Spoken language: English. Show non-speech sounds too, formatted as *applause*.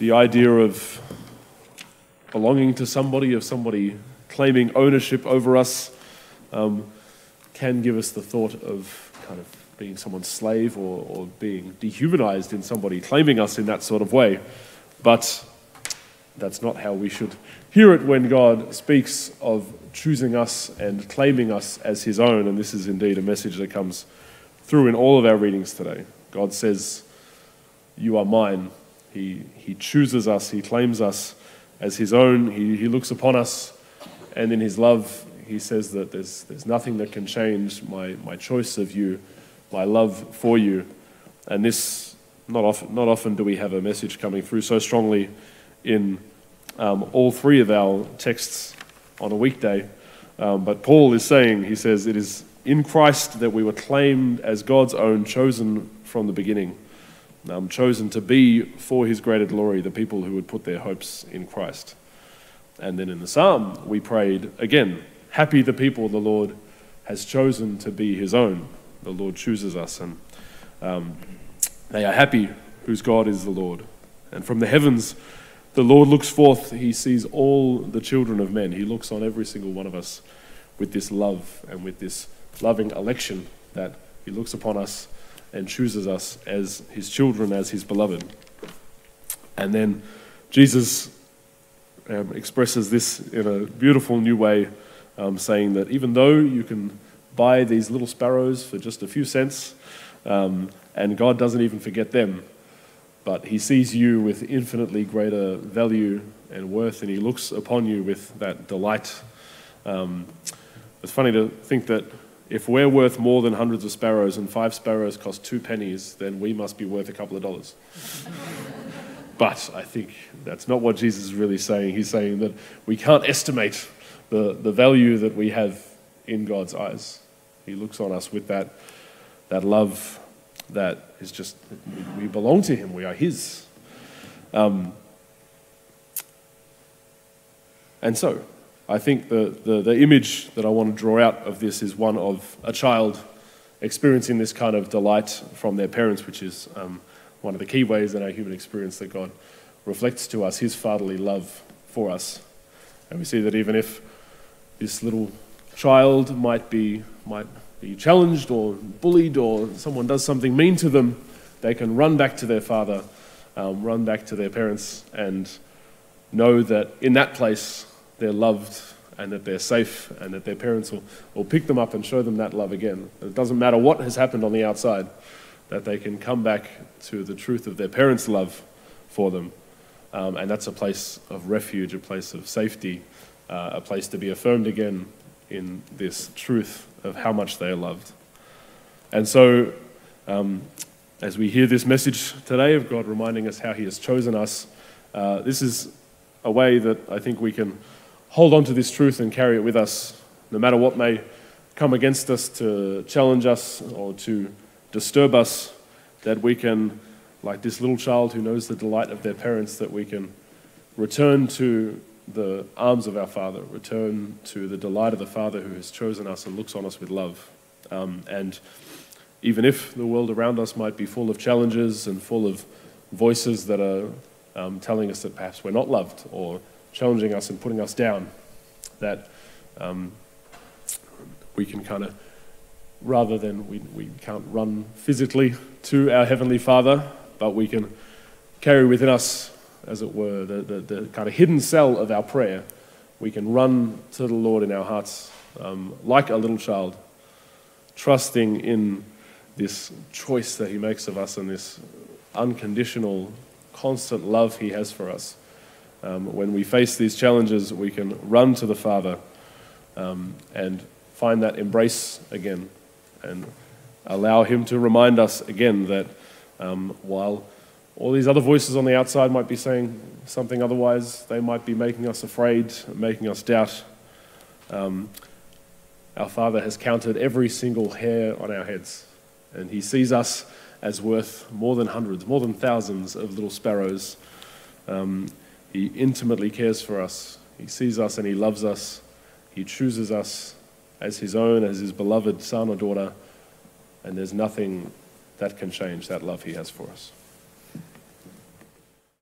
the idea of belonging to somebody, of somebody claiming ownership over us, um, can give us the thought of kind of being someone's slave or, or being dehumanized in somebody claiming us in that sort of way. But that's not how we should hear it when God speaks of choosing us and claiming us as His own. And this is indeed a message that comes through in all of our readings today. God says, You are mine. He, he chooses us, He claims us as His own. He, he looks upon us, and in His love, He says that there's, there's nothing that can change my, my choice of you, my love for you. And this, not often, not often do we have a message coming through so strongly in um, all three of our texts on a weekday. Um, but Paul is saying, he says, it is in Christ that we were claimed as God's own, chosen from the beginning, um, chosen to be for his greater glory, the people who would put their hopes in Christ. And then in the psalm, we prayed again, happy the people the Lord has chosen to be his own. The Lord chooses us, and um, they are happy whose God is the Lord. And from the heavens, the Lord looks forth, he sees all the children of men. He looks on every single one of us with this love and with this loving election that he looks upon us and chooses us as his children, as his beloved. And then Jesus um, expresses this in a beautiful new way, um, saying that even though you can buy these little sparrows for just a few cents, um, and God doesn't even forget them, but he sees you with infinitely greater value and worth, and he looks upon you with that delight. Um, it's funny to think that if we're worth more than hundreds of sparrows and five sparrows cost two pennies, then we must be worth a couple of dollars. *laughs* but I think that's not what Jesus is really saying. He's saying that we can't estimate the, the value that we have in God's eyes. He looks on us with that, that love that is just, we belong to Him, we are His. Um, and so, I think the, the, the, image that I want to draw out of this is one of a child experiencing this kind of delight from their parents, which is um, one of the key ways in our human experience that God reflects to us His fatherly love for us. And we see that even if this little child might be, might be challenged or bullied or someone does something mean to them, they can run back to their father, um, run back to their parents, and know that in that place they're loved and that they're safe and that their parents will, will pick them up and show them that love again. It doesn't matter what has happened on the outside, that they can come back to the truth of their parents' love for them. Um, and that's a place of refuge, a place of safety, uh, a place to be affirmed again in this truth of how much they are loved. And so, um, as we hear this message today of God reminding us how He has chosen us, uh, this is a way that I think we can hold on to this truth and carry it with us, no matter what may come against us to challenge us or to disturb us, that we can, like this little child who knows the delight of their parents, that we can return to the arms of our Father, return to the delight of the Father who has chosen us and looks on us with love. Um, and even if the world around us might be full of challenges and full of voices that are um, telling us that perhaps we're not loved or challenging us and putting us down, that um, we can kind of, rather than we, we can't run physically to our Heavenly Father, but we can carry within us as it were, the, the, the, kind of hidden cell of our prayer, we can run to the Lord in our hearts um, like a little child, trusting in this choice that He makes of us and this unconditional, constant love He has for us. Um, when we face these challenges, we can run to the Father um, and find that embrace again and allow Him to remind us again that um, while all these other voices on the outside might be saying something otherwise. They might be making us afraid, making us doubt. Um, our Father has counted every single hair on our heads, and He sees us as worth more than hundreds, more than thousands of little sparrows. Um, he intimately cares for us. He sees us and He loves us. He chooses us as His own, as His beloved son or daughter, and there's nothing that can change that love He has for us.